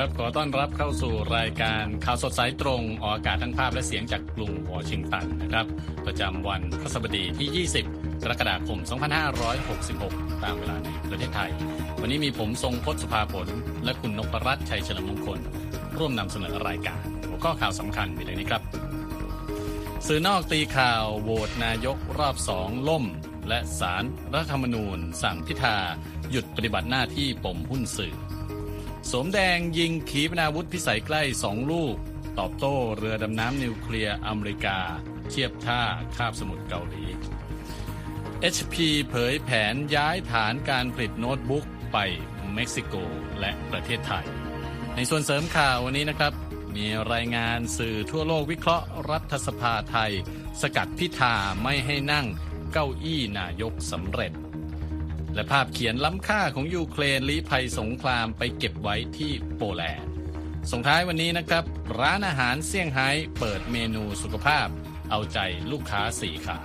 ครับขอต้อนรับเข้าสู่รายการข่าวสดสายตรงออกอากาศทั้งภาพและเสียงจากกรุงวอชิงตันนะครับ ประจำวันพฤหัสบดีที่ 20 กรกฎาคม 2566 ตามเวลาในประเทศไทย วันนี้มีผมทรงพศสุภาผล และคุณนพรัตน์ชัยเฉลิมมงคล ร่วมนำเสนอรายการหัวข้อข่าวสำคัญมีดังนี้ครับ สื่อนอกตีข่าวโหวตนายกรอบสองล่ม และสารรัฐธรรมนูญ สั่งพิธาหยุดปฏิบัติหน้าที่ปมหุ้นสื่อ สมแดงยิงขีปนาวุธพิสัยใกล้สองลูก ตอบโต้เรือดำน้ำนิวเคลียร์อเมริกา เทียบท่าคาบสมุทรเกาหลี HP เผยแผนย้ายฐานการผลิตโน้ตบุ๊กไปเม็กซิโกและประเทศไทย ในส่วนเสริมข่าววันนี้นะครับ มีรายงานสื่อทั่วโลกวิเคราะห์รัฐสภาไทย สกัดพิธาไม่ให้นั่งเก้าอี้นายกสำเร็จ และภาพเขียนล้ำค่าของยูเครนลี้ภัยสงครามไปเก็บไว้ที่โปแลนด์ส่งท้ายวันนี้นะครับ ร้านอาหารเซี่ยงไฮ้เปิดเมนูสุขภาพ เอาใจลูกค้าสี่ขา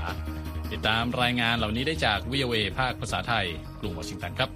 ติดตามรายงานเหล่านี้ได้จากวิเอภาคภาษาไทยกรุงวอชิงตันครับ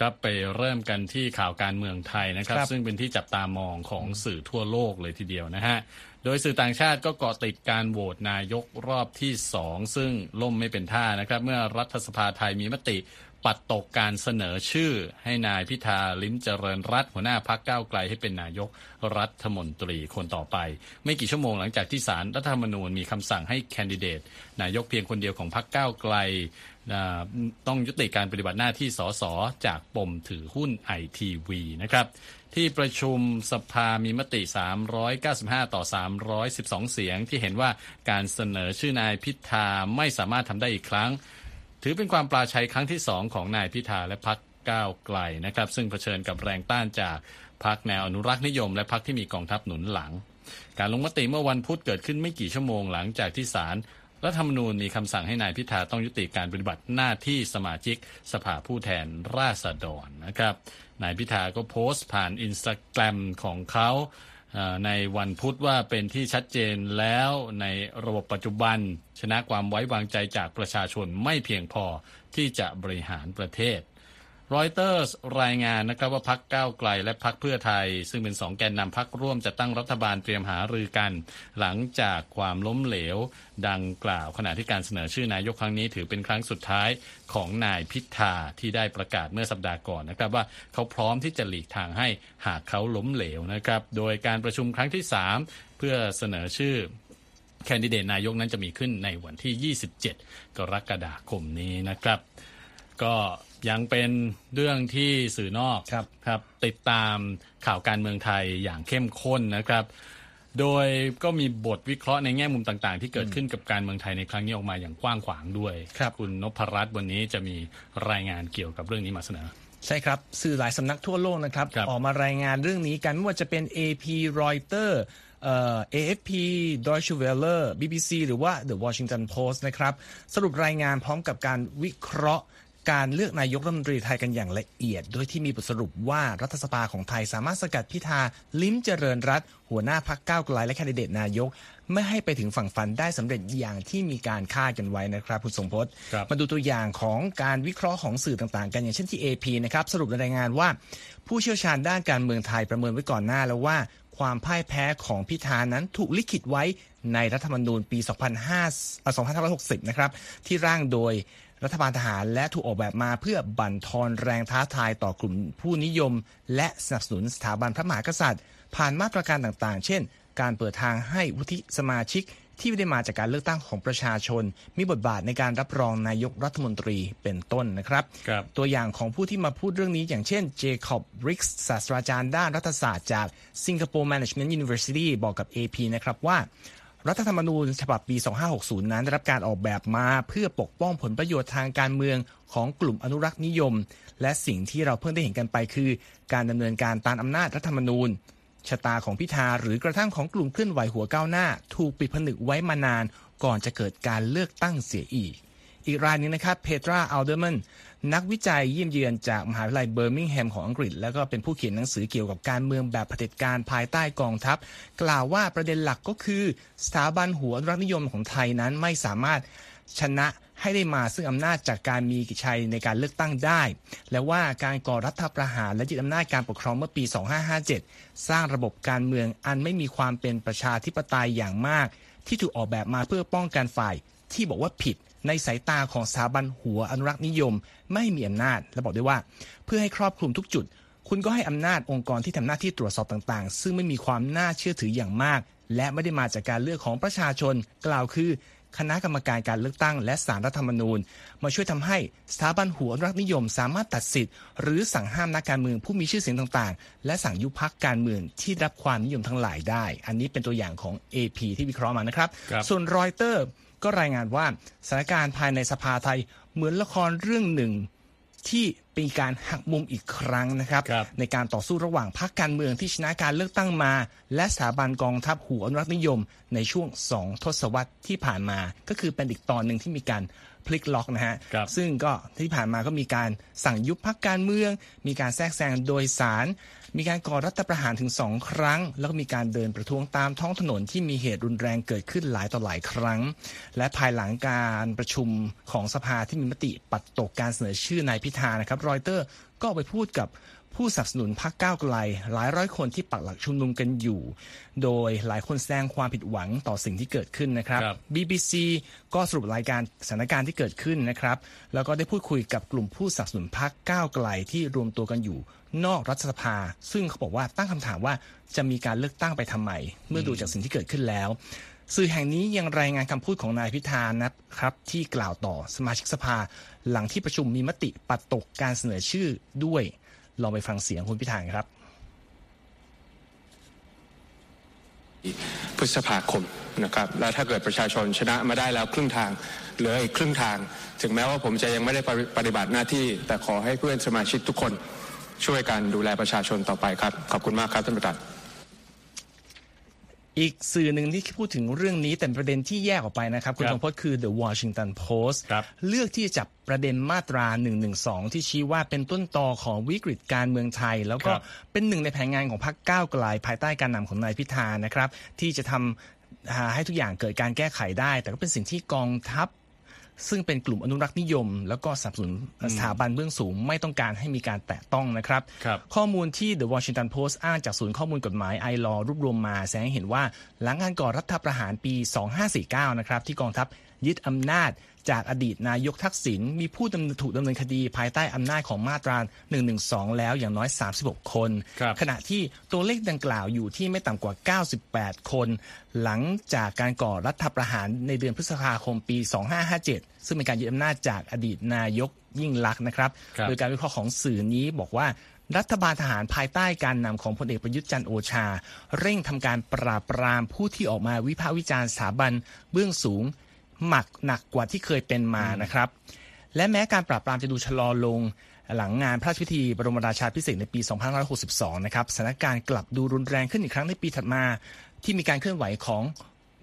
ครับไปเริ่มกันที่ข่าวการเมืองไทยนะครับครับซึ่งเป็นที่จับตามองของสื่อทั่วโลกเลยทีเดียวนะฮะ โดยสื่อต่างชาติก็เกาะติดการโหวตนายกรอบที่สองซึ่งล่มไม่เป็นท่านะครับ เมื่อรัฐสภาไทยมีมติปัดตกการเสนอชื่อให้นายพิธาลิ้มเจริญรัตหัวหน้าพักก้าวไกลให้เป็นนายกรัฐมนตรีคนต่อไป ไม่กี่ชั่วโมงหลังจากที่ศาลรัฐธรรมนูญมีคำสั่งให้แคนดิเดต นายกเพียงคนเดียวของพักก้าวไกลต้องยุติการปฏิบัติหน้าที่สสจากปมถือหุ้นไอทีวีนะครับ ที่ประชุมสภามีมติ 395 ต่อ 312 เสียง ที่เห็นว่าการเสนอชื่อนายพิธาไม่สามารถทำได้อีกครั้ง ถือเป็นความปลาชัยครั้งที่สองของนายพิธาและพักก้าวไกลนะครับ ซึ่งเผชิญกับแรงต้านจากพักแนวอนุรักษ์นิยม และพักที่มีกองทัพหนุนหลัง การลงมติเมื่อวันพุธเกิดขึ้นไม่กี่ชั่วโมงหลังจากที่ศาลรัฐธรรมนูญมีคำสั่งให้นายพิธาต้องยุติการปฏิบัติหน้าที่สมาชิกสภาผู้แทนราษฎรนะครับ นายพิธาก็โพสต์ผ่านอินสตาแกรมของเขาในวันพุธว่าเป็นที่ชัดเจนแล้วในระบบปัจจุบัน ชนะความไว้วางใจจากประชาชนไม่เพียงพอที่จะบริหารประเทศ รอยเตอร์สรายงานนะครับว่าพักก้าวไกลและพักเพื่อไทย ซึ่งเป็นสองแกนนำพักร่วมจะตั้งรัฐบาลเตรียมหารือกัน หลังจากความล้มเหลว ดังกล่าวขณะที่การเสนอชื่อนายกครั้งนี้ถือเป็นครั้งสุดท้ายของนายพิธาที่ได้ประกาศเมื่อสัปดาห์ก่อนนะครับว่าเขาพร้อมที่จะหลีกทางให้หากเขาล้มเหลวนะครับโดยการประชุมครั้งที่ 3 เพื่อเสนอชื่อแคนดิเดตนายกนั้นจะมีขึ้นในวันที่ 27 กรกฎาคมนี้นะครับ ก็ ยังเป็นเรื่องที่สื่อนอกครับครับติดตามข่าวการเมืองไทยอย่างเข้มข้นนะครับ โดยก็มีบทวิเคราะห์ในแง่มุมต่างๆ ที่เกิดขึ้นกับการเมืองไทยในครั้งนี้ออกมาอย่างกว้างขวางด้วยครับณนพรัตน์วันนี้จะมีรายงานเกี่ยวกับเรื่องนี้มาเสนอใช่ครับสื่อหลายสำนักทั่วโลกนะครับครับออกมารายงานเรื่องนี้กันไม่ว่าจะเป็น AP Reuters เอ่อ AFP Deutsche Welle BBC หรือว่า The Washington Post นะครับ สรุปรายงานพร้อมกับการวิเคราะห์ การเลือกนายกรัฐมนตรีไทยกันอย่างละเอียด โดยที่มีบทสรุปว่ารัฐสภาของไทยสามารถสกัดพิธาลิ้มเจริญรัตน์หัวหน้าพักก้าวไกลและแคนดิเดตนายก ไม่ให้ไปถึงฝั่งฝันได้สำเร็จอย่างที่มีการคาดกันไว้นะครับคุณสมพศครับมาดูตัวอย่างของการวิเคราะห์ของสื่อต่างๆ กันอย่างเช่นที่ AP นะครับสรุปในรายงานว่า ผู้เชี่ยวชาญด้านการเมืองไทยประเมินไว้ก่อนหน้าแล้วว่าความพ่ายแพ้ของพิธานั้นถูกลิขิตไว้ในรัฐธรรมนูญปี 2560 นะครับ ที่ร่างโดย รัฐบาลทหารและถูกออกแบบมาเพื่อบั่นทอนแรงท้าทายต่อกลุ่มผู้นิยม และสนับสนุนสถาบันพระมหากษัตริย์ ผ่านมาตรการต่างๆ เช่น การเปิดทางให้วุฒิสมาชิกที่ไม่ได้มาจากการเลือกตั้งของประชาชน มีบทบาทในการรับรองนายกรัฐมนตรีเป็นต้นนะครับรบตัวอย่างของผู้ที่มาพูดเรื่องนี้อย่างเช่นเจคอบริกส์ศาสตราจารย์ด้านรัฐศาสตร์จาก Singapore Management University บอกกับ AP นะครับว่า รัฐธรรมนูญฉบับปี 2560 นั้นได้รับการออกแบบมาเพื่อปกป้องผลประโยชน์ทางการเมืองของกลุ่มอนุรักษ์นิยม และสิ่งที่เราเพิ่งได้เห็นกันไปคือ การดำเนินการตามอำนาจรัฐธรรมนูญชะตาของพิธาหรือกระทั่งของกลุ่มเคลื่อนไหวหัวก้าวหน้า ถูกปิดผนึกไว้มานาน ก่อนจะเกิดการเลือกตั้งเสียอีก อีกรายหนึงนะครับเพตราอัลเดอร์แมนนักวิจัยเยี่ยมเยือนจากมหาวิทยาลัยเบอร์มิงแฮมของอังกฤษ แล้วก็เป็นผู้เขียนหนังสือเกี่ยวกับการเมืองแบบเผด็จการภายใต้กองทัพ กล่าวว่าประเด็นหลักก็คือ สถาบันอนุรักษ์นิยมของไทยนั้นไม่สามารถชนะให้ได้มาซึ่งอำนาจจากการมีกิจชัยในการเลือกตั้งได้ และว่าการก่อรัฐประหารและยึดอำนาจการปกครองเมื่อปี 2557 สร้างระบบการเมืองอันไม่มีความเป็นประชาธิปไตยอย่างมาก ที่ถูกออกแบบมาเพื่อป้องกันฝ่ายที่บอกว่าผิด ในสายตาของสถาบันหัวอนุรักษ์นิยม ไม่มีอำนาจ และบอกด้วยว่า เพื่อให้ครอบคลุมทุกจุด คุณก็ให้อำนาจองค์กรที่ทำหน้าที่ตรวจสอบต่างๆ ซึ่งไม่มีความน่าเชื่อถืออย่างมาก และไม่ได้มาจากการเลือกของประชาชน กล่าวคือ คณะกรรมการการเลือกตั้ง และสารรัฐธรรมนูญ มาช่วยทำให้สถาบันหัวอนุรักษ์นิยม สามารถตัดสิทธิ์หรือสั่งห้ามนักการเมืองผู้มีชื่อเสียงต่างๆ และสั่งยุบพักการเมืองที่รับความนิยมทั้งหลายได้ อันนี้เป็นตัวอย่างของ AP ที่วิเคราะห์มานะครับครับส่วนรอยเตอร์ ก็รายงานว่าสถานการณ์ภายในสภาไทยเหมือนละครเรื่องหนึ่งที่เป็นการหักมุมอีกครั้งนะครับครับในการต่อสู้ระหว่างพรรคการเมืองที่ชนะการเลือกตั้งมา และสถาบันกองทัพหัวอนุรักษ์นิยม ในช่วงสองทศวรรษที่ผ่านมา ก็คือเป็นอีกตอนหนึ่งที่มีการพลิกล็อกนะฮะครับซึ่งก็ที่ผ่านมาก็มีการสั่งยุบพรรคการเมือง มีการแทรกแซงโดยสาร มีการก่อรัฐประหารถึงสองครั้ง แล้วก็มีการเดินประท้วงตามท้องถนนที่มีเหตุรุนแรงเกิดขึ้นหลายต่อหลายครั้ง และภายหลังการประชุมของสภาที่มีมติปัดตกการเสนอชื่อนายพิธานะครับรอยเตอร์ ก็ออกไปพูดกับผู้สนับสนุนพรรคก้าวไกล หลายร้อยคนที่ปักหลักชุมนุมกันอยู่ โดยหลายคนแสดงความผิดหวังต่อสิ่งที่เกิดขึ้นนะครับครับ BBC ก็สรุปรายการสถานการณ์ที่เกิดขึ้นนะครับ แล้วก็ได้พูดคุยกับกลุ่มผู้สนับสนุนพรรคก้าวไกลที่รวมตัวกันอยู่ นอกรัฐสภา ซึ่งเขาบอกว่าตั้งคำถามว่าจะมีการเลือกตั้งไปทำไม เมื่อดูจากสิ่งที่เกิดขึ้นแล้ว สื่อแห่งนี้ยังรายงานคำพูดของนายพิธานะครับ ที่กล่าวต่อสมาชิกสภา หลังที่ประชุมมีมติปัดตกการเสนอชื่อด้วย ลองไปฟังเสียงคุณพิธาครับ พฤษภาคมนะครับ และถ้าเกิดประชาชนชนะมาได้แล้วครึ่งทางเหลืออีกครึ่งทาง ถึงแม้ว่าผมจะยังไม่ได้ปฏิบัติหน้าที่ แต่ขอให้เพื่อนสมาชิกทุกคนช่วยกันดูแลประชาชนต่อไปครับ ขอบคุณมากครับท่านประธาน อีกสื่อหนึ่งที่พูดถึงเรื่องนี้แต่เป็นประเด็นที่แยกออกไปนะครับ คุณครับธงพจน์คือ The Washington Post ครับเลือกที่จะจับประเด็นมาตรา 112 ที่ชี้ว่าเป็นต้นตอของวิกฤตการเมืองไทย แล้วก็ครับเป็นหนึ่งในแผนงานของพรรคก้าวไกลภายใต้การนำของนายพิธานะครับ ที่จะทำอ่าให้ทุกอย่างเกิดการแก้ไขได้ แต่ก็เป็นสิ่งที่กองทัพ ซึ่งเป็นกลุ่มอนุรักษ์นิยม แล้วก็สนับสนุนสถาบันเบื้องสูงไม่ต้องการให้มีการแตะต้องนะครับครับ ข้อมูลที่ The Washington Post อ้างจากศูนย์ข้อมูลกฎหมายไอรอรวบรวมมาแสดงให้เห็นว่าหลังการก่อรัฐประหารปี 2549 นะครับที่กองทัพ ยึดอำนาจจากอดีตนายกทักษิณมีผู้ดำเนินถูกดำเนินคดีภายใต้อำนาจของมาตรา 112 แล้วอย่างน้อย 36 คนครับขณะที่ตัวเลขดังกล่าวอยู่ที่ไม่ต่ำกว่า 98 คน หลังจากการก่อรัฐประหารในเดือนพฤษภาคมปี 2557 ซึ่งเป็นการยึดอำนาจจากอดีตนายกยิ่งลักษณ์นะครับครับโดยการวิเคราะห์ของสื่อนี้บอกว่ารัฐบาลทหารภายใต้การนำของพลเอกประยุทธ์จันทร์โอชา เร่งทำการปราบปรามผู้ที่ออกมาวิพากษ์วิจารณ์สถาบันเบื้องสูง หมักหนักกว่าที่เคยเป็นมานะครับ และแม้การปราบปรามจะดูชะลอลงหลังงานพระราชพิธีบรมราชาภิเษกในปี 2562 นะครับสถานการณ์กลับดูรุนแรงขึ้นอีกครั้งในปีถัดมา ที่มีการเคลื่อนไหวของ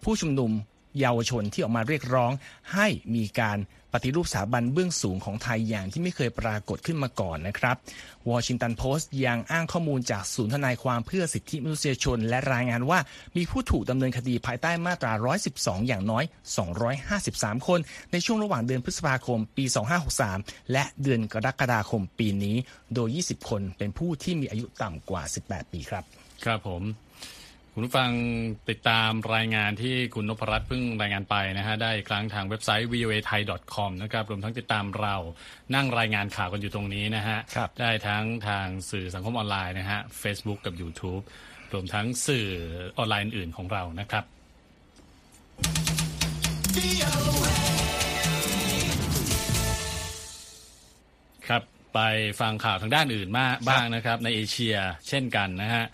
ผู้ชุมนุม เยาวชนที่ออกมาเรียกร้องให้มีการปฏิรูปสถาบันเบื้องสูงของไทยอย่างที่ไม่เคยปรากฏขึ้นมาก่อนนะครับวอชิงตันโพสต์ยังอ้างข้อมูลจากศูนย์ทนายความเพื่อสิทธิมนุษยชน และรายงานว่ามีผู้ถูกดำเนินคดีภายใต้มาตรา 112 อย่างน้อย 253 คน ในช่วงระหว่างเดือนพฤษภาคมปี 2563 และเดือนกรกฎาคมปีนี้ โดย 20 คนเป็นผู้ที่มีอายุต่ำกว่า 18 ปีครับ ครับผม คุณผู้ฟังติดตามรายงานที่คุณนพรัตน์เพิ่งรายงานไปนะฮะได้อีกครั้งทางเว็บไซต์ voa thai com นะครับรวมทั้งติดตามเรานั่งรายงานข่าวกันอยู่ตรงนี้นะฮะครับได้ทั้งทางสื่อสังคมออนไลน์นะฮะ Facebook กับ YouTube รวมทั้งสื่อออนไลน์อื่นๆของเรานะครับครับไปฟังข่าวทางด้านอื่นมากบ้างนะครับ ในเอเชียเช่นกันนะฮะ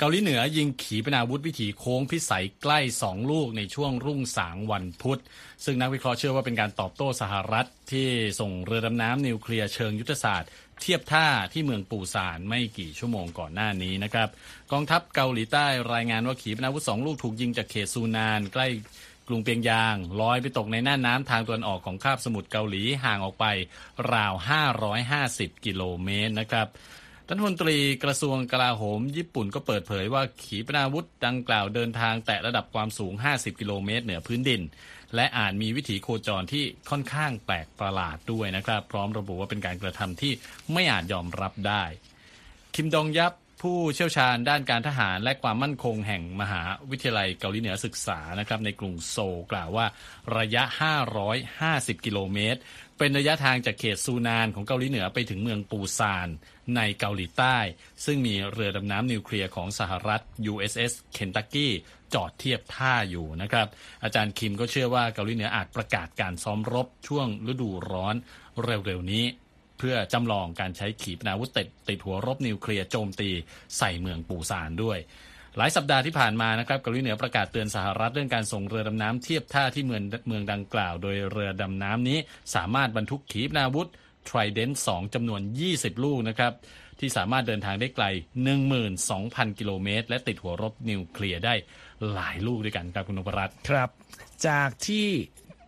เกาหลีเหนือยิงขีปนาวุธวิถีโค้งพิสัยใกล้ 2 ลูกในช่วงรุ่งสางวันพุธ ซึ่งนักวิเคราะห์เชื่อว่าเป็นการตอบโต้สหรัฐที่ส่งเรือดำน้ำนิวเคลียร์เชิงยุทธศาสตร์เทียบท่าที่เมืองปูซานไม่กี่ชั่วโมงก่อนหน้านี้นะครับกองทัพเกาหลีใต้รายงานว่าขีปนาวุธสองลูกถูกยิงจากเขตซูนาน ใกล้กรุงเปียงยางลอยไปตกในน่านน้ำทางตะวันออกของคาบสมุทรเกาหลีห่างออกไปราว 550 กิโลเมตรนะครับ รัฐมนตรีกระทรวงกลาโหม ญี่ปุ่นก็เปิดเผยว่าขีปนาวุธดังกล่าวเดินทางแตะระดับความสูง 50 กิโลเมตรเหนือพื้นดิน และอาจมีวิถีโคจรที่ค่อนข้างแปลกประหลาดด้วยนะครับ พร้อมระบุว่าเป็นการกระทำที่ไม่อาจยอมรับได้ คิมดองยับ ผู้เชี่ยวชาญด้านการทหารและความมั่นคงแห่งมหาวิทยาลัยเกาหลีเหนือศึกษานะครับในกรุงโซลกล่าวว่าระยะ 550 กิโลเมตร เป็นระยะทางจากเขตซูนานของเกาหลีเหนือไปถึงเมืองปูซานในเกาหลีใต้ ซึ่งมีเรือดำน้ำนิวเคลียร์ของสหรัฐ USS Kentucky จอดเทียบท่าอยู่นะครับ อาจารย์คิมก็เชื่อว่าเกาหลีเหนืออาจประกาศการซ้อมรบช่วงฤดูร้อนเร็วๆนี้ เพื่อจำลองการใช้ขีปนาวุธติดติดหัวรบนิวเคลียร์โจมตีใส่เมืองปูซานด้วย หลายสัปดาห์ที่ผ่านมานะครับเกาหลีเหนือประกาศเตือนสหรัฐเรื่องการส่งเรือดำน้ำเทียบท่าที่เมืองเมืองดังกล่าว โดยเรือดำน้ำนี้สามารถบรรทุกขีปนาวุธ Trident 2จำนวน 20 ลูกนะครับที่สามารถเดินทางได้ไกล 12,000 กิโลเมตร และติดหัวรบนิวเคลียร์ได้หลายลูกด้วยกันครับคุณนพรัตน์ครับ จากที่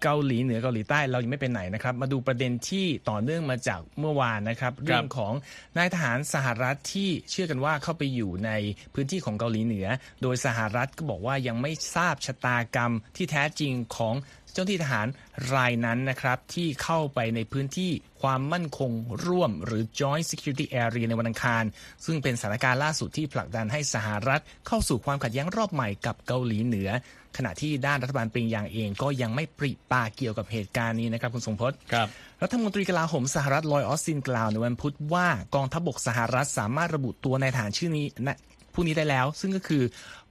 เกาหลีเหนือเกาหลีใต้เรายังไม่เป็นไหนนะครับ มาดูประเด็นที่ต่อเนื่องมาจากเมื่อวานนะครับ เรื่องของนายทหารสหรัฐที่เชื่อกันว่าเข้าไปอยู่ในพื้นที่ของเกาหลีเหนือ โดยสหรัฐก็บอกว่ายังไม่ทราบชะตากรรมที่แท้จริงของเจ้าหน้าที่ทหารรายนั้นนะครับที่เข้าไปในพื้นที่ความมั่นคงร่วมหรือ Joint Security Area ในวันอังคาร ซึ่งเป็นสถานการณ์ล่าสุดที่ผลักดันให้สหรัฐเข้าสู่ความขัดแย้งรอบใหม่กับเกาหลีเหนือ ขณะที่ด้านรัฐบาลปริงยางเองก็ยังไม่ปริปากเกี่ยวกับเหตุการณ์นี้นะครับคุณทรงพจน์ครับรัฐมนตรีกลาโหมสหรัฐลอยออสตินกล่าวในวันพุธว่ากองทัพบกสหรัฐสามารถระบุตัวในายทหารชื่อนี้นะผู้นี้ได้แล้ว ซึ่งก็คือ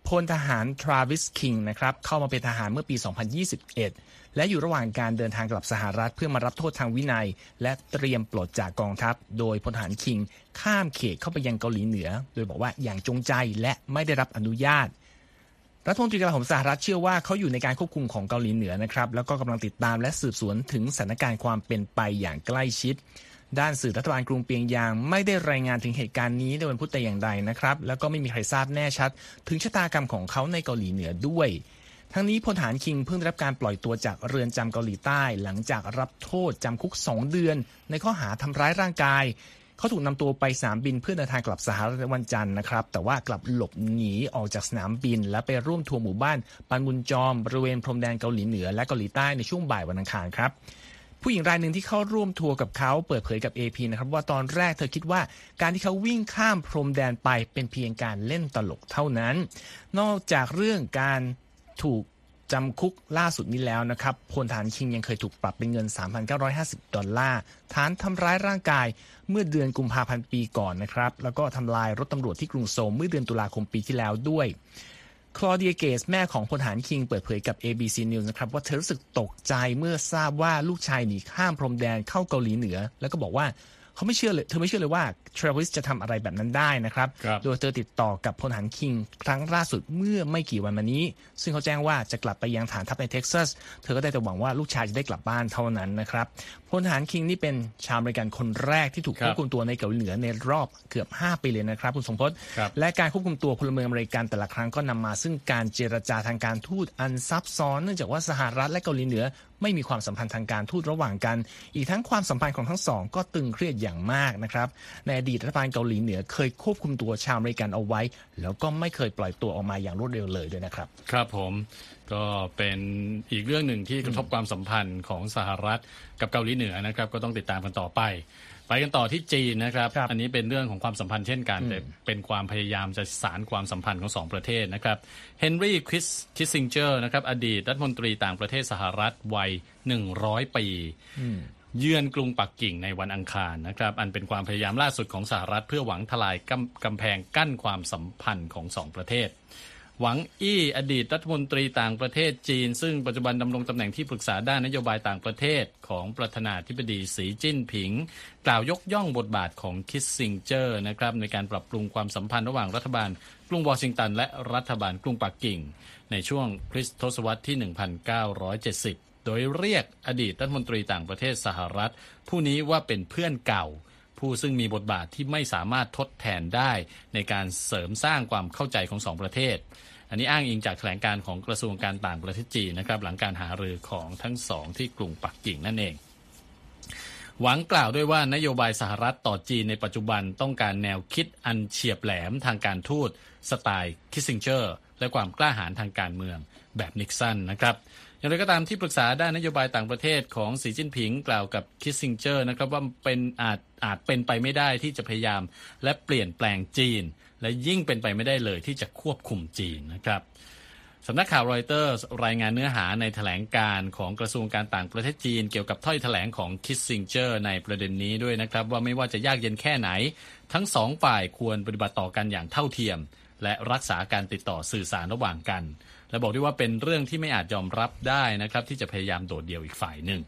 พลทหารทราวิสคิงนะครับเข้ามาเป็นทหารเมื่อปี 2021 และอยู่ระหว่างการเดินทางกลับสหรัฐเพื่อมารับโทษทางวินัย และเตรียมปลดจากกองทัพ โดยพลทหารคิง ข้ามเขตเข้าไปยังเกาหลีเหนือ โดยบอกว่าอย่างจงใจและไม่ได้รับอนุญาต รัฐมนตรีกลาโหมสหรัฐเชื่อว่าเขาอยู่ในการควบคุมของเกาหลีเหนือนะครับแล้วก็กำลังติดตามและสืบสวนถึงสถานการณ์ความเป็นไปอย่างใกล้ชิด ด้านสื่อรัฐบาลกรุงเปียงยางไม่ได้รายงานถึงเหตุการณ์นี้ในวันพุธแต่อย่างใดนะครับ แล้วก็ไม่มีใครทราบแน่ชัด ถึงชะตากรรมของเขาในเกาหลีเหนือด้วย ทั้งนี้พลทหารคิงเพิ่งได้รับการปล่อยตัวจากเรือนจำเกาหลีใต้ หลังจากรับโทษจำคุก 2 เดือน ในข้อหาทำร้ายร่างกาย เขาถูกนำตัวไปสนามบินเพื่อเดินทางกลับสหรัฐวันจันทร์นะครับ แต่ว่ากลับหลบหนีออกจากสนามบิน และไปร่วมทัวร์หมู่บ้านปันบุญจอมบริเวณพรมแดนเกาหลีเหนือและเกาหลีใต้ในช่วงบ่ายวันอังคารครับผู้หญิงรายหนึ่งที่เข้าร่วมทัวร์กับเขาเปิดเผยกับ AP นะครับว่าตอนแรกเธอคิดว่าการที่เขาวิ่งข้ามพรมแดนไปเป็นเพียงการเล่นตลกเท่านั้น นอกจากเรื่องการถูก จำคุกล่าสุดนี้แล้วนะครับพลฐานคิงยังเคยถูกปรับเป็นเงิน 3,950 ดอลลาร์ฐานทำร้ายร่างกายเมื่อเดือนกุมภาพันธ์ปีก่อนนะครับ แล้วก็ทำลายรถตำรวจที่กรุงโซลเมื่อเดือนตุลาคมปีที่แล้วด้วยคลอเดียเกสแม่ของพลทหารคิงเปิดเผยกับ ABC News นะครับว่าเธอรู้สึกตกใจเมื่อทราบว่าลูกชายหนีข้ามพรมแดนเข้าเกาหลีเหนือ แล้วก็บอกว่า เขาไม่เชื่อเลยเธอไม่เชื่อเลยว่าทราวิสจะทำอะไรแบบนั้นได้นะครับครับโดยเธอติดต่อกับพลทหารคิงครั้งล่าสุดเมื่อไม่กี่วันมานี้ ซึ่งเขาแจ้งว่าจะกลับไปยังฐานทัพในเท็กซัส เธอก็ได้แต่หวังว่าลูกชายจะได้กลับบ้านเท่านั้นนะครับพลทหารคิงนี่เป็นชาวอเมริกันคนแรกที่ถูกครัควบบคุมตัวในเกาหลีเหนือในรอบเกือบ 5 ปีเลยนะครับคุณสมพศครับและการควบคุมตัวพลเมืองอเมริกันแต่ละครั้งก็นำมา ซึ่งการเจรจาทางการทูตอันซับซ้อนเนื่องจากว่าสหรัฐและเกาหลีเหนือ ไม่มีความสัมพันธ์ทางการทูตระหว่างกัน อีกทั้งความสัมพันธ์ของทั้งสองก็ตึงเครียดอย่างมากนะครับในอดีตรัฐบาลเกาหลีเหนือเคยควบคุมตัวชาวอเมริกันเอาไว้ แล้วก็ไม่เคยปล่อยตัวออกมาอย่างรวดเร็วเลยด้วยนะครับ ครับผมก็เป็นอีกเรื่องหนึ่งที่กระทบความสัมพันธ์ของสหรัฐกับเกาหลีเหนือนะครับ ก็ต้องติดตามกันต่อไป ไปกันต่อที่จีนนะครับครับ อันนี้เป็นเรื่องของความสัมพันธ์เช่นกัน แต่เป็นความพยายามจะสารความสัมพันธ์ของสองประเทศนะครับเฮนรี่คริสคิสซิงเจอร์นะครับอดีตรัฐมนตรีต่างประเทศสหรัฐวัย 100 ปีเยือนกรุงปักกิ่งในวันอังคารนะครับ อันเป็นความพยายามล่าสุดของสหรัฐเพื่อหวังทลายกำกำแพงกั้นความสัมพันธ์ของสองประเทศ หวังอี้อดีตรัฐมนตรีต่างประเทศจีน ซึ่งปัจจุบันดำรงตำแหน่งที่ปรึกษาด้านนโยบายต่างประเทศของประธานาธิบดีสีจิ้นผิง กล่าวยกย่องบทบาทของคิสซิงเจอร์นะครับในการปรับปรุงความสัมพันธ์ระหว่างรัฐบาลกรุงวอชิงตัน และรัฐบาลกรุงปักกิ่ง ในช่วงคริสตศวรรษที่ 1970 โดยเรียกอดีตรัฐมนตรีต่างประเทศสหรัฐ ผู้นี้ว่าเป็นเพื่อนเก่า ผู้ซึ่งมีบทบาทที่ไม่สามารถทดแทนได้ในการเสริมสร้างความเข้าใจของสองประเทศ อันนี้อ้างอิงจากแถลงการของกระทรวงการต่างประเทศจีนนะครับหลังการหารือของทั้งสองที่กรุงปักกิ่งนั่นเองหวังกล่าวด้วยว่านโยบายสหรัฐต่อจีนในปัจจุบันต้องการแนวคิดอันเฉียบแหลมทางการทูตสไตล์คิสซิงเจอร์ และความกล้าหาญทางการเมืองแบบนิกสันนะครับ อย่างไรก็ตามที่ปรึกษาด้านนโยบายต่างประเทศของสีจิ้นผิงกล่าวกับคิสซิงเจอร์นะครับว่าเป็นอาจอาจเป็นไปไม่ได้ที่จะพยายามและเปลี่ยนแปลงจีน และยิ่งเป็นไปไม่ได้เลยที่จะควบคุมจีนนะครับสำนักข่าวรอยเตอร์รายงานเนื้อหาในแถลงการณ์ของกระทรวงการต่างประเทศจีน เกี่ยวกับถ้อยแถลงของคิสซิงเจอร์ในประเด็นนี้ด้วยนะครับ ว่าไม่ว่าจะยากเย็นแค่ไหน ทั้งสองฝ่ายควรปฏิบัติต่อกันอย่างเท่าเทียม และรักษาการติดต่อสื่อสารระหว่างกัน และบอกด้วยว่าเป็นเรื่องที่ไม่อาจยอมรับได้นะครับที่จะพยายามโดดเดี่ยวอีกฝ่ายหนึ่ง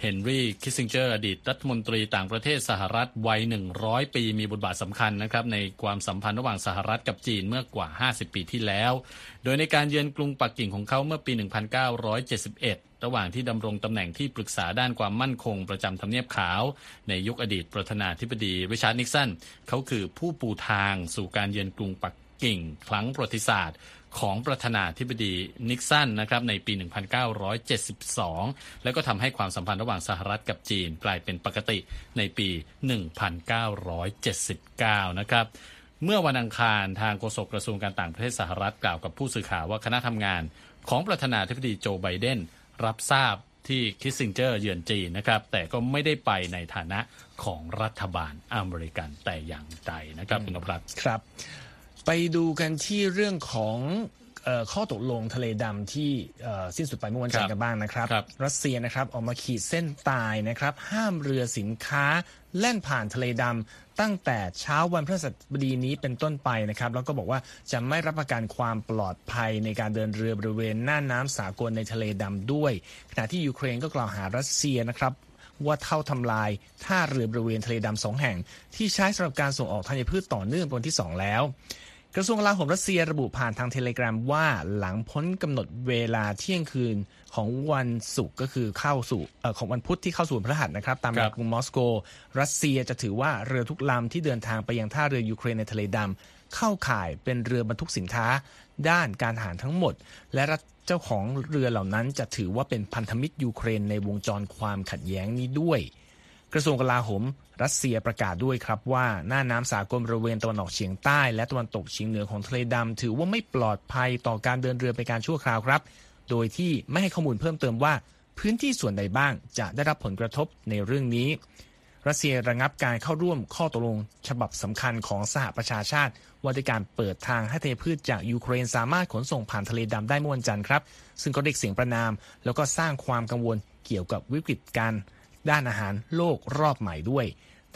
เฮนรี่คิสซิงเจอร์อดีตรัฐมนตรีต่างประเทศสหรัฐวัย 100 ปีมีบทบาทสำคัญนะครับในความสัมพันธ์ระหว่างสหรัฐกับจีนเมื่อกว่า 50 ปีที่แล้ว โดยในการเยือนกรุงปักกิ่งของเขาเมื่อปี 1971 ระหว่างที่ดำรงตำแหน่งที่ปรึกษาด้านความมั่นคงประจำทำเนียบขาว ในยุคอดีตประธานาธิบดีริชาร์ดนิกสันเขาคือผู้ปูทางสู่การเยือนกรุงปักกิ่ง ครั้งประวัติศาสตร์ ของประธานาธิบดีนิกสันนะครับในปี 1972 แล้วก็ทำให้ความสัมพันธ์ระหว่างสหรัฐกับจีนกลายเป็นปกติในปี 1979 นะครับเมื่อวันอังคารทางโฆษกกระทรวงการต่างประเทศสหรัฐกล่าวกับผู้สื่อข่าวว่าคณะทำงาน ของประธานาธิบดีโจไบเดนรับทราบที่คิสซิงเจอร์เยือนจีนนะครับ แต่ก็ไม่ได้ไปในฐานะของรัฐบาลอเมริกันแต่อย่างใดนะครับคุณนภัสครับ ไปดูกันที่เรื่องของข้อตกลงทะเลดำที่สิ้นสุดไปเมื่อวันจันทร์กันบ้างนะครับรบรัสเซียนะครับออกมาขีดเส้นตายนะครับ ห้ามเรือสินค้าแล่นผ่านทะเลดำตั้งแต่เช้าวันพฤหัสบดีนี้เป็นต้นไปนะครับ แล้วก็บอกว่าจะไม่รับประกันความปลอดภัยในการเดินเรือบริเวณน่านน้ำสากลในทะเลดำด้วย ขณะที่ยูเครนก็กล่าวหารัสเซียนะครับว่าเท่าทำลายท่าเรือบริเวณทะเลดำสองแห่ง ที่ใช้สำหรับการส่งออกธัญพืชต่อเนื่องเป็นวันที่ 2 แล้ว กระทรวงกลาโหมรัสเซียระบุผ่านทางเทเลกราฟว่าหลังพ้นกำหนดเวลาเที่ยงคืนของวันศุกร์ก็คือเข้าสู่ของวันพุธที่เข้าสู่พระหัสนะครับ ตามกรุงมอสโก รัสเซียจะถือว่าเรือทุกลำที่เดินทางไปยังท่าเรือยูเครนในทะเลดำเข้าข่ายเป็นเรือบรรทุกสินค้า ด้านการทหารทั้งหมด และเจ้าของเรือเหล่านั้นจะถือว่าเป็นพันธมิตรยูเครนในวงจรความขัดแย้งนี้ด้วย กระทรวงกลาโหมรัสเซียประกาศด้วยครับว่าหน้าน้ำสากลบริเวณตะวันออกเฉียงใต้ และตะวันตกเฉียงเหนือของทะเลดำถือว่าไม่ปลอดภัยต่อการเดินเรือไปการชั่วคราวครับ โดยที่ไม่ให้ข้อมูลเพิ่มเติมว่า พื้นที่ส่วนใดบ้างจะได้รับผลกระทบในเรื่องนี้ รัสเซียระงับการเข้าร่วมข้อตกลง ฉบับสำคัญของสหประชาชาติ ว่าด้วยการเปิดทางให้ธัญพืชจากยูเครนสามารถขนส่งผ่านทะเลดำได้เมื่อวันจันทร์ครับ ซึ่งก็เรียกเสียงประณาม แล้วก็สร้างความกังวลเกี่ยวกับวิกฤตการณ์ ด้านอาหารโลกรอบใหม่ด้วย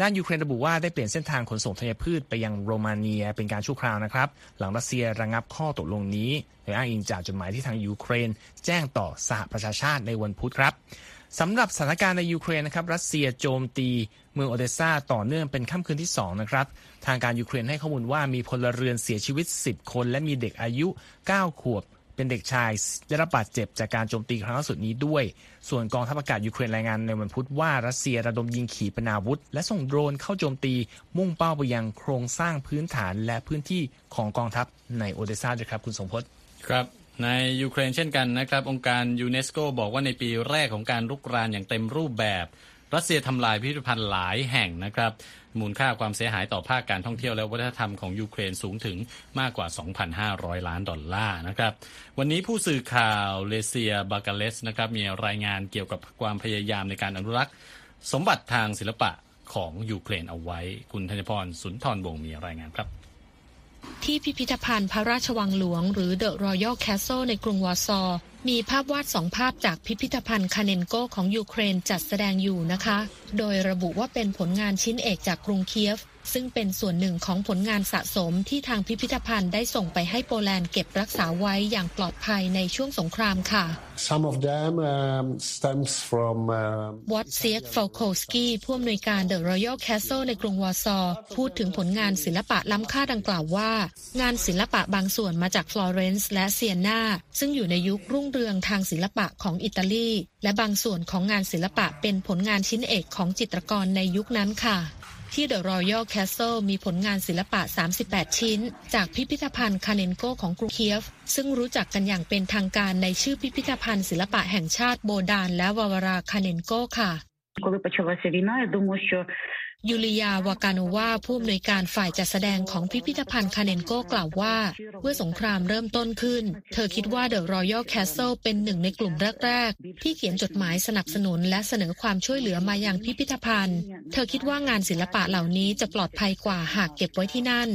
ด้านยูเครนระบุว่าได้เปลี่ยนเส้นทางขนส่งธัญพืชไปยังโรมาเนียเป็นการชั่วคราวนะครับ หลังรัสเซียระงับข้อตกลงนี้โดยอ้างอิงจากจดหมายที่ทางยูเครน แจ้งต่อสหประชาชาติในวันพุธครับสำหรับสถานการณ์ในยูเครนนะครับรัสเซียโจมตีเมืองโอเดซาต่อเนื่องเป็นค่ำคืนที่2นะครับทางการยูเครนให้ข้อมูลว่ามีพลเรือนเสียชีวิต 10 คน และมีเด็กอายุ 9 ขวบ เป็นเด็กชายได้รับบาดเจ็บจากการโจมตีครั้งล่าสุดนี้ด้วย ส่วนกองทัพอากาศยูเครนรายงานในวันพุธว่ารัสเซียระดมยิงขีปนาวุธ และส่งโดรนเข้าโจมตีมุ่งเป้าไปยังโครงสร้างพื้นฐานและพื้นที่ของกองทัพในโอเดซาด้วยครับคุณสมพศครับในยูเครนเช่นกันนะครับ องค์การยูเนสโกบอกว่าในปีแรกของการรุกรานอย่างเต็มรูปแบบ รัสเซียทำลายพิพิธภัณฑ์หลายแห่งนะครับ มูลค่าความเสียหายต่อภาคการท่องเที่ยวและวัฒนธรรมของยูเครนสูงถึงมากกว่า 2,500 ล้านดอลลาร์นะครับ วันนี้ผู้สื่อข่าวเลเซียบากาเลสนะครับมีรายงานเกี่ยวกับความพยายามในการอนุรักษ์ สมบัติทางศิลปะของยูเครนเอาไว้ คุณธัญพรสุนทรวงมีรายงานครับ ที่พิพิธภัณฑ์พระราชวังหลวง หรือ The Royal Castle ในกรุงวอร์ซอมีภาพวาดสองภาพจากพิพิธภัณฑ์คาเนนโกของยูเครนจัดแสดงอยู่นะคะ โดยระบุว่าเป็นผลงานชิ้นเอกจากกรุงเคียฟ ซึ่งเป็นส่วนหนึ่งของผลงานสะสมที่ทางพิพิธภัณฑ์ได้ส่งไปให้โปแลนด์เก็บรักษาไว้อย่างปลอดภัยในช่วงสงครามค่ะ Some of them um, stems from วัตเซียกฟอลโคสกี้ผู้อำนวยการ The Royal Castle ในกรุงวอร์ซอพูดถึงผลงานศิลปะล้ำค่าดังกล่าวว่า งานศิลปะบางส่วนมาจากฟลอเรนซ์และเซียนาซึ่งอยู่ในยุครุ่งเรืองทางศิลปะของอิตาลี และบางส่วนของงานศิลปะเป็นผลงานชิ้นเอกของจิตรกรในยุคนั้นค่ะ ที่ The Royal Castle มีผลงานศิลปะ 38 ชิ้น จากพิพิธภัณฑ์คาเนนโกของกรุงเคียฟ ซึ่งรู้จักกันอย่างเป็นทางการในชื่อพิพิธภัณฑ์ศิลปะแห่งชาติโบดานและวาวาราคาเนนโกค่ะ ยูริยาวากาโนวาผู้อำนวยการฝ่ายจัดแสดงของพิพิธภัณฑ์คาเนนโกกล่าวว่า เมื่อสงครามเริ่มต้นขึ้น เธอคิดว่า The Royal Castle เป็นหนึ่งในกลุ่มแรก ๆ ที่เขียนจดหมายสนับสนุนและเสนอความช่วยเหลือมายังพิพิธภัณฑ์ เธอคิดว่างานศิลปะเหล่านี้จะปลอดภัยกว่าหากเก็บไว้ที่นั่น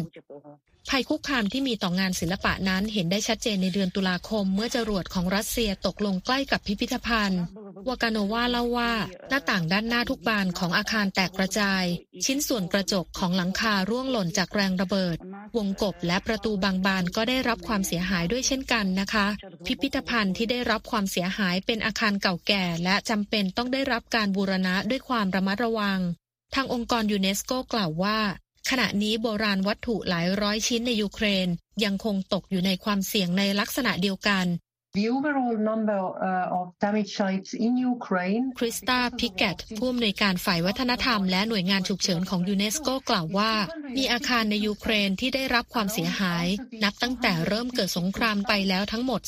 ภัยคุกคามที่มีต่องานศิลปะนั้นเห็นได้ชัดเจนในเดือนตุลาคม เมื่อจรวดของรัสเซียตกลงใกล้กับพิพิธภัณฑ์วากาโนวาเล่าว่า หน้าต่างด้านหน้าทุกบานของอาคารแตกกระจาย ชิ้นส่วนกระจกของหลังคาร่วงหล่นจากแรงระเบิด วงกบและประตูบางบานก็ได้รับความเสียหายด้วยเช่นกันนะคะ พิพิธภัณฑ์ที่ได้รับความเสียหายเป็นอาคารเก่าแก่ และจำเป็นต้องได้รับการบูรณะด้วยความระมัดระวังทางองค์กรยูเนสโกกล่าวว่า ขณะนี้โบราณวัตถุหลายร้อยชิ้นในยูเครน ยังคงตกอยู่ในความเสี่ยงในลักษณะเดียวกัน The overall number uh, of damaged sites in Ukraine คริสตาพิกเกตผู้อำนวยการฝ่ายวัฒนธรรมและหน่วยงานฉุกเฉินของยูเนสโกกล่าวว่า มีอาคารในยูเครนที่ได้รับความเสียหาย นับตั้งแต่เริ่มเกิดสงครามไปแล้วทั้งหมด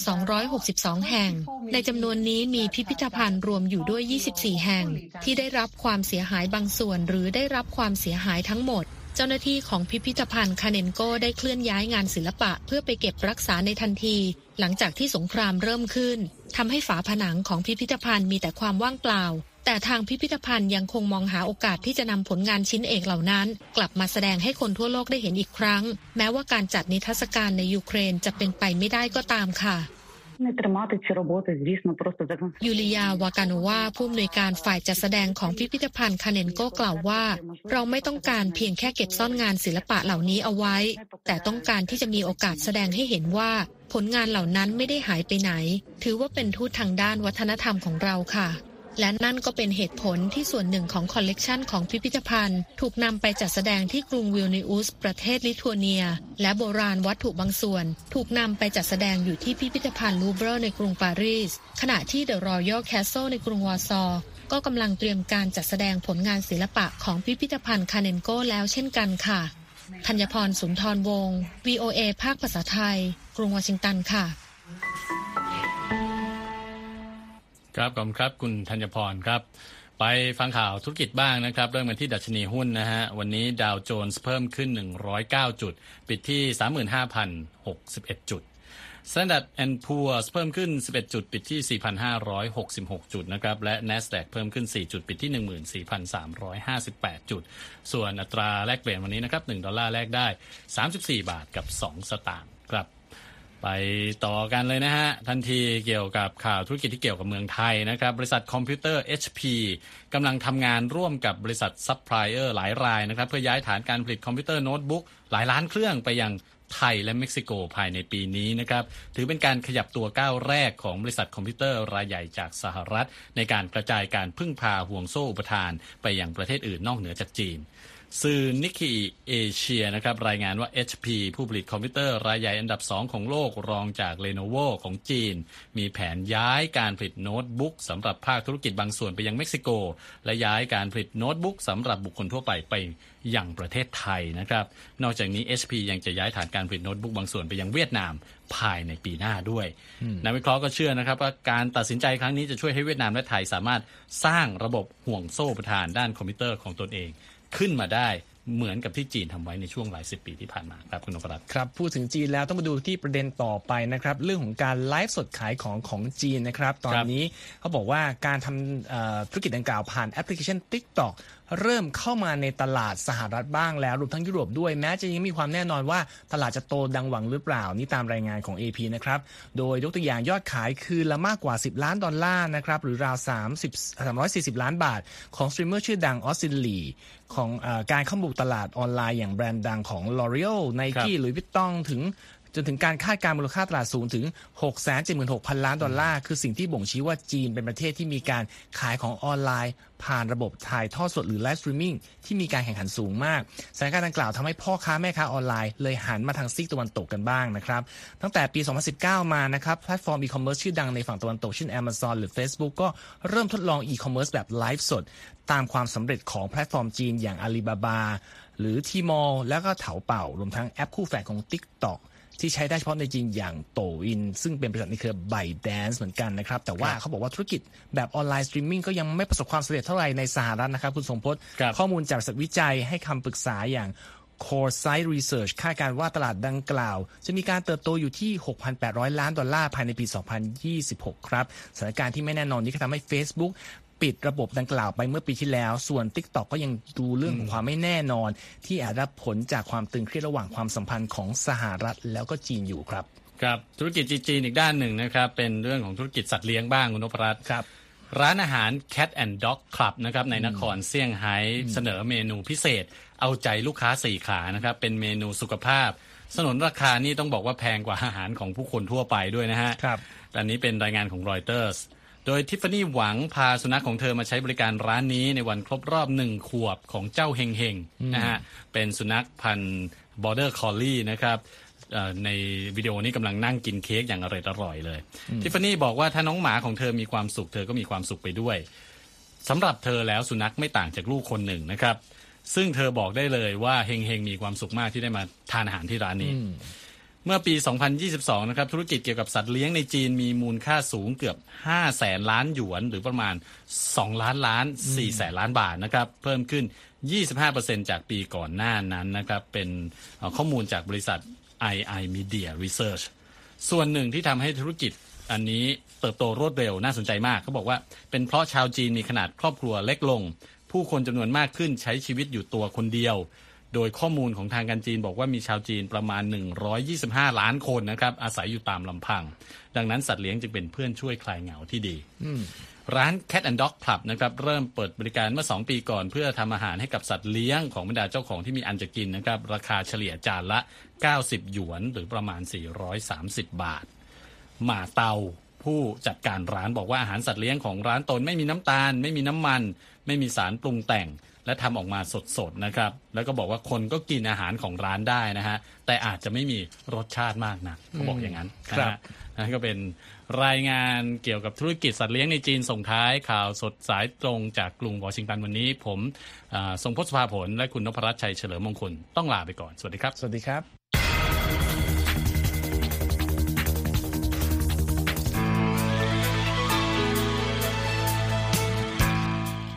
262 แห่ง ในจำนวนนี้มีพิพิธภัณฑ์รวมอยู่ด้วย 24 แห่ง ที่ได้รับความเสียหายบางส่วนหรือได้รับความเสียหายทั้งหมด เจ้าหน้าที่ของพิพิธภัณฑ์คาเนนโกได้เคลื่อนย้ายงานศิลปะ เพื่อไปเก็บรักษาในทันที หลังจากที่สงครามเริ่มขึ้นทำให้ฝาผนังของพิพิธภัณฑ์มีแต่ความว่างเปล่า แต่ทางพิพิธภัณฑ์ยังคงมองหาโอกาสที่จะนำผลงานชิ้นเอกเหล่านั้น กลับมาแสดงให้คนทั่วโลกได้เห็นอีกครั้ง แม้ว่าการจัดนิทรรศการในยูเครนจะเป็นไปไม่ได้ก็ตามค่ะ Не тримати ці роботи, звісно, просто за ยูลิยาวากาโนวาผู้อำนวยการฝ่ายจัดแสดงของพิพิธภัณฑ์คาเนนโกกล่าวว่า เราไม่ต้องการเพียงแค่เก็บซ่อนงานศิลปะเหล่านี้เอาไว้ แต่ต้องการที่จะมีโอกาสแสดงให้เห็นว่า ผลงานเหล่านั้นไม่ได้หายไปไหน ถือว่าเป็นทูตทางด้านวัฒนธรรมของเราค่ะ และนั่นก็เป็นเหตุผลที่ส่วนหนึ่งของคอลเลกชันของพิพิธภัณฑ์ ถูกนำไปจัดแสดงที่กรุงวิลนิอุส ประเทศลิทัวเนีย และโบราณวัตถุบางส่วน ถูกนำไปจัดแสดงอยู่ที่พิพิธภัณฑ์ลูฟวร์ในกรุงปารีส ขณะที่ The Royal Castle ในกรุงวอร์ซอก็กำลังเตรียมการจัดแสดงผลงานศิลปะของพิพิธภัณฑ์คาเนนโกแล้วเช่นกันค่ะธัญพรสุนทรวงศ์ VOA ภาคภาษาไทย กรุงวอชิงตันค่ะ ครับขอบคุณครับคุณธัญพรครับ ไปฟังข่าวธุรกิจบ้างนะครับ เริ่มกันที่ดัชนีหุ้นนะฮะ วันนี้ดาวโจนส์เพิ่มขึ้น 109 จุด ปิดที่ 35,061 จุด Standard and Poor's เพิ่มขึ้น 11 จุด ปิดที่ 4,566 จุดนะครับ และ NASDAQ เพิ่มขึ้น 4 จุด ปิดที่ 14,358 จุด ส่วนอัตราแลกเปลี่ยนวันนี้นะครับ 1 ดอลลาร์แลกได้ 34 บาทกับ 2 สตางค์ครับ ไปต่อกันเลยนะฮะ ทันทีเกี่ยวกับข่าวธุรกิจที่เกี่ยวกับเมืองไทยนะครับ บริษัทคอมพิวเตอร์ HP กำลังทำงานร่วมกับบริษัทซัพพลายเออร์หลายรายนะครับ เพื่อย้ายฐานการผลิตคอมพิวเตอร์โน้ตบุ๊กหลายล้านเครื่องไปยังไทยและเม็กซิโกภายในปีนี้นะครับ ถือเป็นการขยับตัวก้าวแรกของบริษัทคอมพิวเตอร์รายใหญ่จากสหรัฐ ในการกระจายการพึ่งพาห่วงโซ่อุปทาน ไปยังประเทศอื่นนอกเหนือจากจีน สื่อ Nikkei Asia นะครับรายงานว่า HP ผู้ผลิตคอมพิวเตอร์รายใหญ่อันดับ 2 ของโลกรองจาก Lenovo ของจีน มีแผนย้ายการผลิตโน้ตบุ๊กสำหรับภาคธุรกิจบางส่วนไปยังเม็กซิโก และย้ายการผลิตโน้ตบุ๊กสำหรับบุคคลทั่วไปไปยังประเทศไทยนะครับนอกจากนี้ HP ยังจะย้ายฐานการผลิตโน้ตบุ๊กบางส่วนไปยังเวียดนามภายในปีหน้าด้วยนักวิเคราะห์ก็เชื่อนะครับว่าการตัดสินใจครั้งนี้จะช่วยให้เวียดนามและไทยสามารถสร้างระบบห่วงโซ่อุปทานด้านคอมพิวเตอร์ของตนเอง ขึ้นมาได้เหมือนกับที่จีนทำไว้ในช่วงหลายสิบปีที่ผ่านมาครับคุณนพรัตน์ครับพูดถึงจีนแล้วต้องมาดูที่ประเด็นต่อไปนะครับเรื่องของการไลฟ์สดขายของของจีนนะครับ ตอนนี้เขาบอกว่าการทำธุรกิจดังกล่าวผ่านแอปพลิเคชัน TikTok เริ่มเข้ามาในตลาดสหรัฐบ้างแล้วรวมทั้งยุโรปด้วยแม้จะยังมีความไม่แน่นอนว่าตลาดจะโตดังหวังหรือเปล่านี่ตามรายงานของ AP นะครับโดยยกตัวอย่างยอดขายคืนละมากกว่า 10 ล้านดอลลาร์นะครับหรือราว30 340 ล้านบาท ของสตรีมเมอร์ชื่อดังออสซิลลีของอการเข้าบุกตลาดออนไลน์อย่างแบรนด์ดังของ L'Oreal Nike หรือวิตตองถึง จนถึงการคาดการมูลค่าตลาดสูงถึง 676,000 ล้านดอลลาร์ คือสิ่งที่บ่งชี้ว่าจีนเป็นประเทศที่มีการขายของออนไลน์ ผ่านระบบถ่ายทอดสดหรือไลฟ์สตรีมมิ่งที่มีการแข่งขันสูงมากสถานการณ์ดังกล่าวทำให้พ่อค้าแม่ค้าออนไลน์เลยหันมาทางซีกตะวันตกกันบ้างนะครับ ตั้งแต่ปี 2019 มานะครับแพลตฟอร์มอีคอมเมิร์ซชื่อดังในฝั่งตะวันตกเช่น Amazon หรือ Facebook ก็เริ่มทดลองอีคอมเมิร์ซแบบไลฟ์สด ตามความสำเร็จของแพลตฟอร์มจีนอย่าง Alibaba หรือ Tmall แล้วก็ Taobao รวมทั้งแอปคู่แฝดของ TikTok ที่ใช้ได้เฉพาะในจีนอย่างโต่วอิน ซึ่งเป็นบริษัทในเครือ ByteDance เหมือนกันนะครับ แต่ว่าเขาบอกว่าธุรกิจแบบออนไลน์สตรีมมิ่งก็ยังไม่ประสบความสำเร็จเท่าไหร่ในสหรัฐนะครับ คุณสมพศครับข้อมูลจากบริษัทวิจัยให้คำปรึกษาอย่าง Coresight Research คาดการณ์ว่าตลาดดังกล่าว จะมีการเติบโตอยู่ที่ 6,800 ล้านดอลลาร์ภายในปี 2026 ครับสถานการณ์ที่ไม่แน่นอนนี้ก็ทำให้ Facebook ปิดระบบดังกล่าวไปเมื่อปีที่แล้ว ส่วน TikTok ก็ยังดูเรื่องของความไม่แน่นอน ที่อาจรับผลจากความตึงเครียดระหว่างความสัมพันธ์ของสหรัฐแล้วก็จีนอยู่ครับ ครับธุรกิจจีนอีกด้านหนึ่งนะครับเป็นเรื่องของธุรกิจสัตว์เลี้ยงบ้างคุณนพรัตน์ครับร้านอาหาร Cat and Dog Club นะครับในนครเซี่ยงไฮ้เสนอเมนูพิเศษ เอาใจลูกค้าสี่ขานะครับเป็นเมนูสุขภาพ สนนราคานี่ต้องบอกว่าแพงกว่าอาหารของผู้คนทั่วไปด้วยนะฮะครับอันนี้เป็นรายงานของรอยเตอร์ส โดยทิฟฟานี่หวังพาสุนัขของเธอมาใช้บริการร้านนี้ในวันครบรอบหนึ่งขวบของเจ้าเฮงเฮงนะฮะเป็นสุนัขพันธุ์บอร์เดอร์คอลลี่นะครับเอ่อในวิดีโอนี้กำลังนั่งกินเค้กอย่างอร่อยอร่อยๆเลย ทิฟฟานี่บอกว่าถ้าน้องหมาของเธอมีความสุขเธอก็มีความสุขไปด้วยสำหรับเธอแล้วสุนัขไม่ต่างจากลูกคนหนึ่งนะครับ ซึ่งเธอบอกได้เลยว่าเฮงเฮงมีความสุขมากที่ได้มาทานอาหารที่ร้านนี้ เมื่อปี 2022 นะครับ ธุรกิจเกี่ยวกับสัตว์เลี้ยงในจีนมีมูลค่าสูงเกือบ 5 แสนล้านหยวน หรือประมาณ 2 ล้านล้าน 4 แสนล้านบาทนะครับ เพิ่มขึ้น 25%จากปีก่อนหน้านั้นนะครับ เป็นข้อมูลจากบริษัท II Media Research ส่วนหนึ่งที่ทำให้ธุรกิจอันนี้เติบโตรวดเร็วน่าสนใจมากเขาบอกว่าเป็นเพราะชาวจีนมีขนาดครอบครัวเล็กลง ผู้คนจำนวนมากขึ้นใช้ชีวิตอยู่ตัวคนเดียว โดยข้อมูลของทางการจีนบอกว่ามีชาวจีนประมาณ 125 ล้านคนนะครับอาศัยอยู่ตามลำพัง ดังนั้นสัตว์เลี้ยงจึงเป็นเพื่อนช่วยคลายเหงาที่ดีร้าน Cat and Dog Club นะครับเริ่มเปิดบริการเมื่อ 2 ปีก่อน เพื่อทำอาหารให้กับสัตว์เลี้ยงของบรรดาเจ้าของที่มีอันจะกินนะครับราคาเฉลี่ยจานละ 90 หยวน หรือประมาณ 430 บาท หมาเตาผู้จัดการร้านบอกว่าอาหารสัตว์เลี้ยงของร้านตนไม่มีน้ำตาล ไม่มีน้ำมัน ไม่มีสารปรุงแต่ง และทำออกมาสดๆนะครับ แล้วก็บอกว่าคนก็กินอาหารของร้านได้นะฮะ แต่อาจจะไม่มีรสชาติมากนักเขาบอกอย่างนั้นนะครัฮะบนั่นก็เป็นรายงานเกี่ยวกับธุรกิจสัตว์เลี้ยงในจีนส่งท้ายข่าวสดสายตรงจากกรุงวอชิงตันวันนี้ ผมอ่าทรงพจน์สภาผลและคุณนพรัตน์ชัยเฉลิมมงคลต้องลาไปก่อน สวัสดีครับ สวัสดีครับ